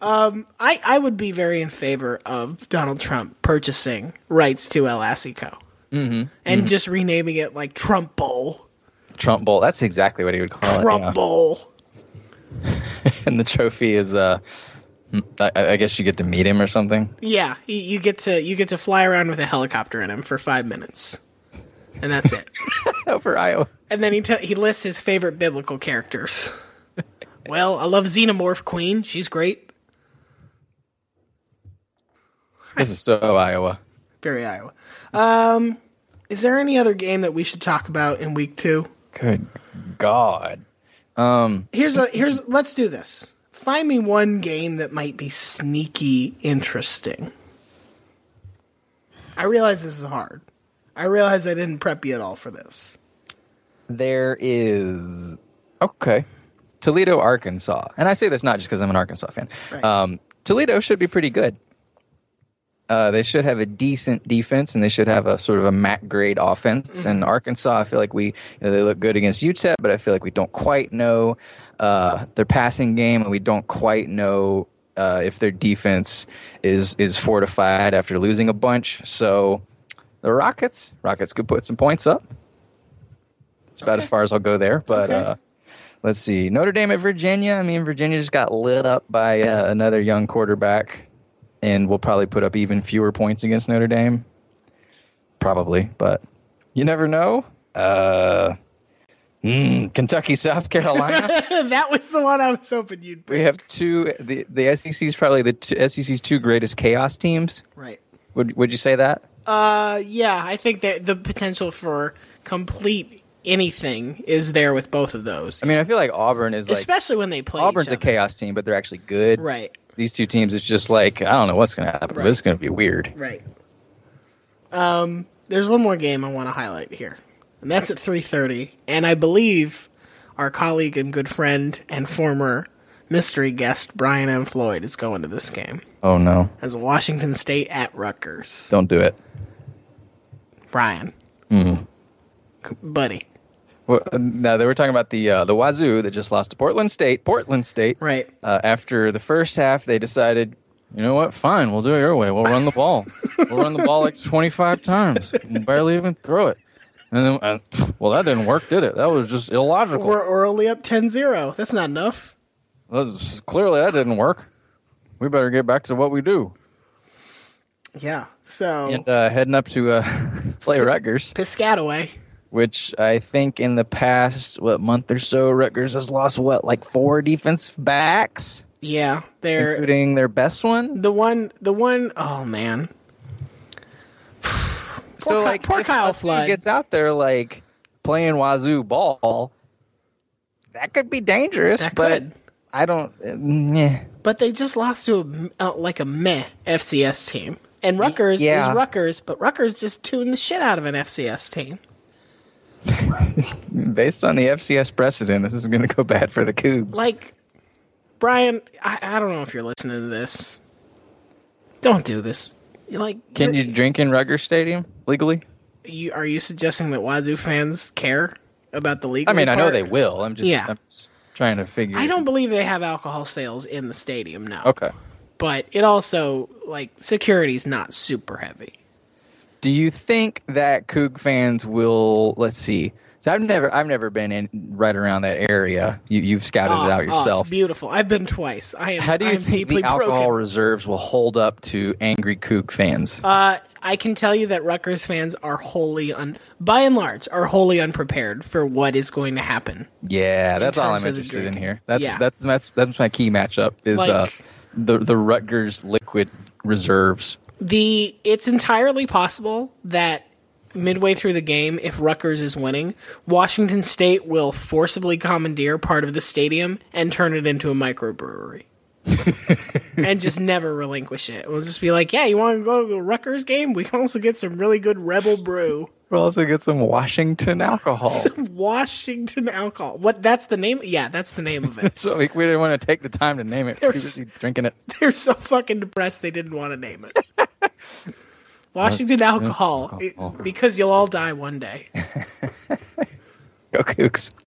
um, I I would be very in favor of Donald Trump purchasing rights to El Assico Mm-hmm. and just renaming it like Trump Bowl, Trump Bowl. That's exactly what he would call Trump it. yeah. Bowl. And the trophy is uh I, I guess you get to meet him or something. Yeah, you, you get to you get to fly around with a helicopter in him for five minutes, and that's it. Over Iowa. and then he t- he lists his favorite biblical characters. well, I love Xenomorph Queen. She's great. This is so Iowa. Very Iowa. Um, is there any other game that we should talk about in week two? Good God. Um Here's what. Here's let's do this. Find me one game that might be sneaky interesting. I realize this is hard. I realize I didn't prep you at all for this. there is okay. Toledo, Arkansas. And I say this not just because I'm an Arkansas fan. Right. Um, Toledo should be pretty good. Uh, they should have a decent defense, and they should have a sort of a MAC grade offense. And Arkansas, I feel like we you know, they look good against UTEP, but I feel like we don't quite know uh, their passing game, and we don't quite know uh, if their defense is is fortified after losing a bunch. So the Rockets, Rockets could put some points up. It's about as far as I'll go there. But Okay. uh, let's see, Notre Dame at Virginia. I mean, Virginia just got lit up by uh, another young quarterback, and will probably put up even fewer points against Notre Dame. Probably, but you never know. Uh, mm, Kentucky, South Carolina. that was the one I was hoping you'd. Pick. We have two. The the SEC is probably the two, SEC's two greatest chaos teams. Right. Would Would you say that? Uh, yeah, I think that the potential for complete anything is there with both of those, I mean, I feel like Auburn is like especially when they play. Auburn's a chaos team, but they're actually good. Right. These two teams, it's just like I don't know what's going to happen. But it's going to be weird. Right. Um, there's one more game I want to highlight here, and that's at 3:30. And I believe our colleague and good friend and former mystery guest Brian M. Floyd is going to this game Oh no! as Washington State at Rutgers. Don't do it. Brian, Mm. buddy, Well, uh, no, they were talking about the uh, the Wazoo that just lost to Portland State. Portland State. right? Uh, after the first half, they decided, you know what? Fine, we'll do it your way. We'll run the ball. we'll run the ball like 25 times. We'll barely even throw it. And then, uh, well, that didn't work, did it? That was just illogical. We're, only up 10-0. That's not enough. Was- clearly, that didn't work. We better get back to what we do. Yeah. So And uh, heading up to uh, play Rutgers, Piscataway. which I think in the past what month or so, Rutgers has lost what like four defense backs, Yeah, they're including their best one. the one. The one oh man. So like, poor if Kyle Flood. gets out there like playing Wazoo ball, that could be dangerous. That but could. I don't. Uh. But they just lost to a uh, like a meh FCS team, and Rutgers yeah. is Rutgers, but Rutgers just tuned the shit out of an FCS team. Based on the FCS precedent, this is going to go bad for the Cougs. Like Brian, I, I don't know if you're listening to this, Don't do this. Like, Can you drink in Rutgers Stadium legally? you are you suggesting that Wazoo fans care about the legal? I mean, I know they will. I'm just, Yeah. I'm just trying to figure. I don't believe they have alcohol sales in the stadium. No. Okay. But it also like security's not super heavy. Do you think that Coug fans will? Let's see. So I've never, I've never been in right around that area. You, you've scouted it Oh, out oh, yourself. it's beautiful. I've been twice. I am. How do you am think the alcohol broken. reserves will hold up to angry Coug fans? Uh, I can tell you that Rutgers fans are wholly un, by and large, are wholly unprepared for what is going to happen. yeah, that's all I'm interested in here. That's Yeah. that's that's that's my key matchup is uh, the the Rutgers liquid reserves. The it's entirely possible that midway through the game, if Rutgers is winning, Washington State will forcibly commandeer part of the stadium and turn it into a microbrewery. and just never relinquish it. We'll just be like, yeah, you want to go to a Rutgers game? We can also get some really good Rebel Brew. We'll also get some Washington alcohol. Some Washington alcohol. What? That's the name? Yeah, that's the name of it. so we, we didn't want to take the time to name it. Busy drinking it. They're so fucking depressed they didn't want to name it. Washington alcohol, it- because you'll all die one day. Go Cougs.